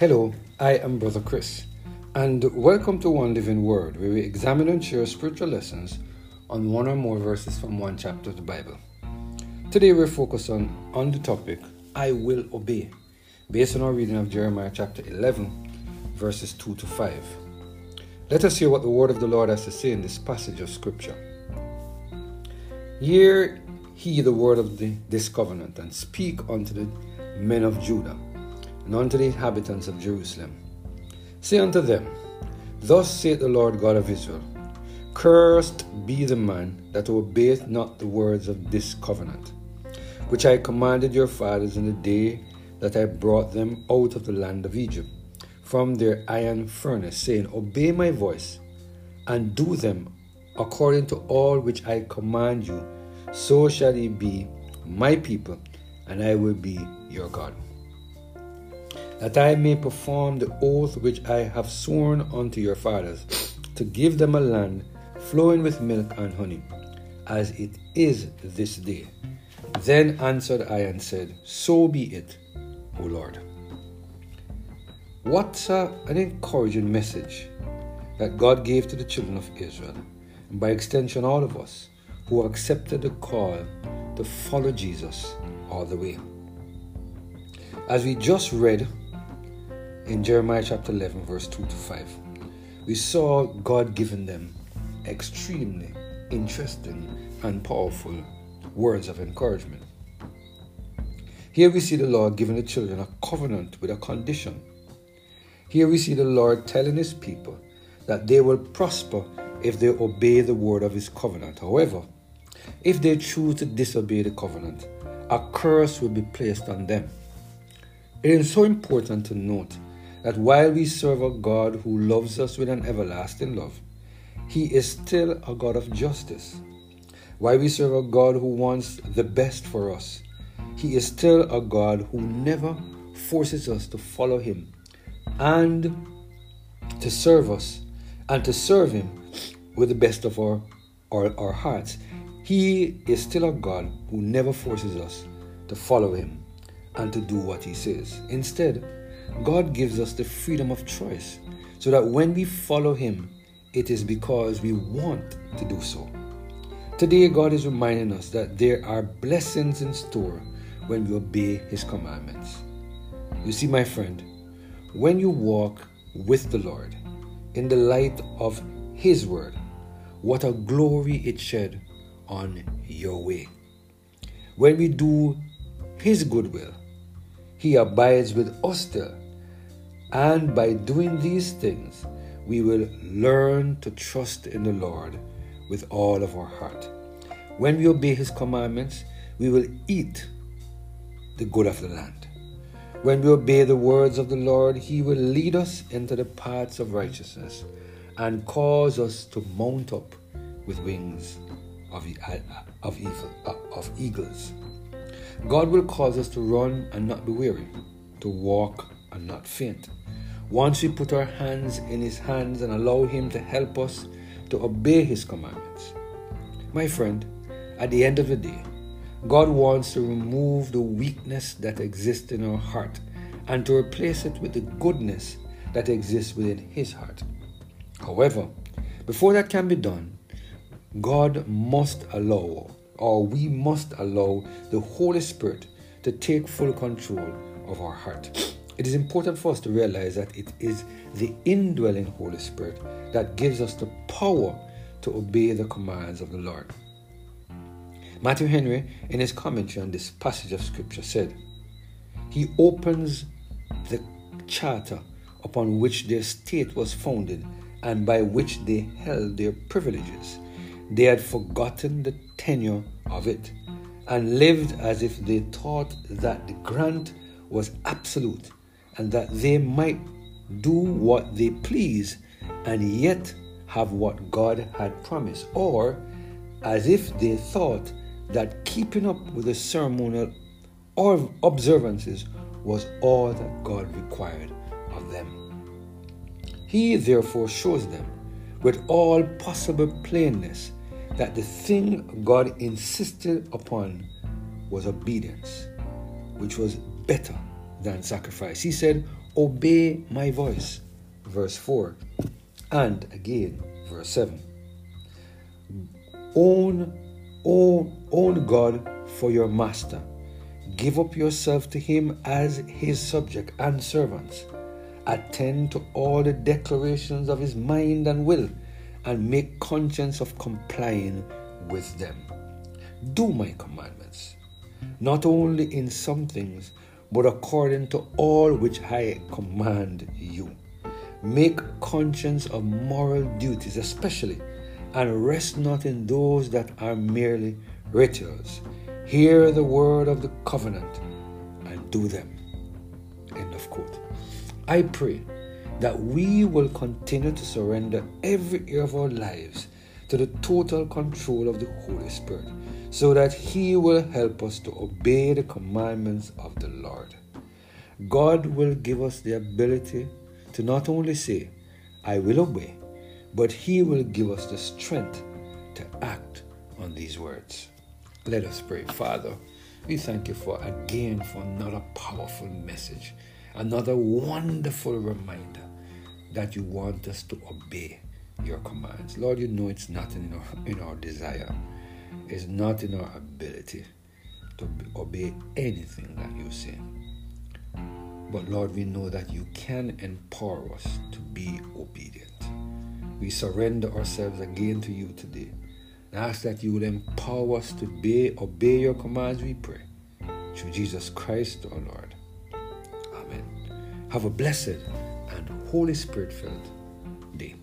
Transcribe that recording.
Hello, I am Brother Chris, and welcome to One Living Word, where we examine and share spiritual lessons on one or more verses from one chapter of the Bible. Today we're focused on, on the topic, I will obey, based on our reading of Jeremiah chapter 11, verses 2 to 5. Let us hear what the word of the Lord has to say in this passage of Scripture. Hear he the word of the, this covenant, and speak unto the men of Judah unto the inhabitants of Jerusalem. Say unto them, Thus saith the Lord God of Israel Cursed be the man that obeyeth not the words of this covenant, which I commanded your fathers in the day that I brought them out of the land of Egypt, from their iron furnace, saying, Obey my voice, and do them according to all which I command you, so shall ye be my people, and I will be your God that I may perform the oath which I have sworn unto your fathers, to give them a land flowing with milk and honey, as it is this day. Then answered I and said, So be it, O Lord. What an encouraging message that God gave to the children of Israel, and by extension, all of us who accepted the call to follow Jesus all the way. As we just read in Jeremiah chapter 11, verse 2 to 5, we saw God giving them extremely interesting and powerful words of encouragement. Here we see the Lord giving the children a covenant with a condition. Here we see the Lord telling his people that they will prosper if they obey the word of his covenant. However, if they choose to disobey the covenant, a curse will be placed on them. It is so important to note that while we serve a God who loves us with an everlasting love, He is still a God of justice. While we serve a God who wants the best for us, He is still a God who never forces us to follow Him and to serve us and to serve Him with the best of our, our, our hearts. He is still a God who never forces us to follow Him and to do what He says. Instead, God gives us the freedom of choice so that when we follow Him, it is because we want to do so. Today, God is reminding us that there are blessings in store when we obey His commandments. You see, my friend, when you walk with the Lord in the light of His Word, what a glory it shed on your way. When we do His good will, He abides with us still and by doing these things, we will learn to trust in the Lord with all of our heart. When we obey His commandments, we will eat the good of the land. When we obey the words of the Lord, He will lead us into the paths of righteousness and cause us to mount up with wings of, uh, uh, of, evil, uh, of eagles. God will cause us to run and not be weary, to walk and not faint. Once we put our hands in His hands and allow Him to help us to obey His commandments. My friend, at the end of the day, God wants to remove the weakness that exists in our heart and to replace it with the goodness that exists within His heart. However, before that can be done, God must allow, or we must allow, the Holy Spirit to take full control of our heart. It is important for us to realize that it is the indwelling Holy Spirit that gives us the power to obey the commands of the Lord. Matthew Henry, in his commentary on this passage of Scripture, said, He opens the charter upon which their state was founded and by which they held their privileges. They had forgotten the tenure of it and lived as if they thought that the grant was absolute and that they might do what they please and yet have what God had promised, or as if they thought that keeping up with the ceremonial or observances was all that God required of them. He therefore shows them with all possible plainness that the thing God insisted upon was obedience, which was better than sacrifice. He said, Obey my voice. Verse 4. And again, verse 7. Own, own, own God for your master. Give up yourself to him as his subject and servants. Attend to all the declarations of his mind and will, and make conscience of complying with them. Do my commandments, not only in some things, but according to all which I command you. Make conscience of moral duties, especially, and rest not in those that are merely rituals. Hear the word of the covenant and do them. End of quote. I pray that we will continue to surrender every area of our lives to the total control of the Holy Spirit so that He will help us to obey the commandments of the Lord. God will give us the ability to not only say, I will obey, but He will give us the strength to act on these words. Let us pray. Father, we thank you for again for another powerful message, another wonderful reminder that you want us to obey your commands. Lord, you know it's not in our, in our desire, it's not in our ability to obey anything that you say. But Lord, we know that you can empower us to be obedient. We surrender ourselves again to you today. And ask that you will empower us to obey, obey your commands, we pray. Through Jesus Christ our Lord. Amen. Have a blessed and Holy Spirit filled day.